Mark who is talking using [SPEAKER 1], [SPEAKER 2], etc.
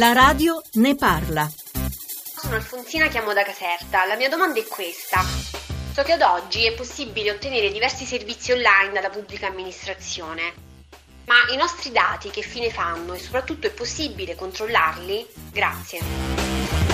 [SPEAKER 1] La radio ne parla.
[SPEAKER 2] Sono Alfonsina, chiamo da Caserta. La mia domanda è questa. So che ad oggi è possibile ottenere diversi servizi online dalla pubblica amministrazione, ma i nostri dati che fine fanno e soprattutto è possibile controllarli? Grazie.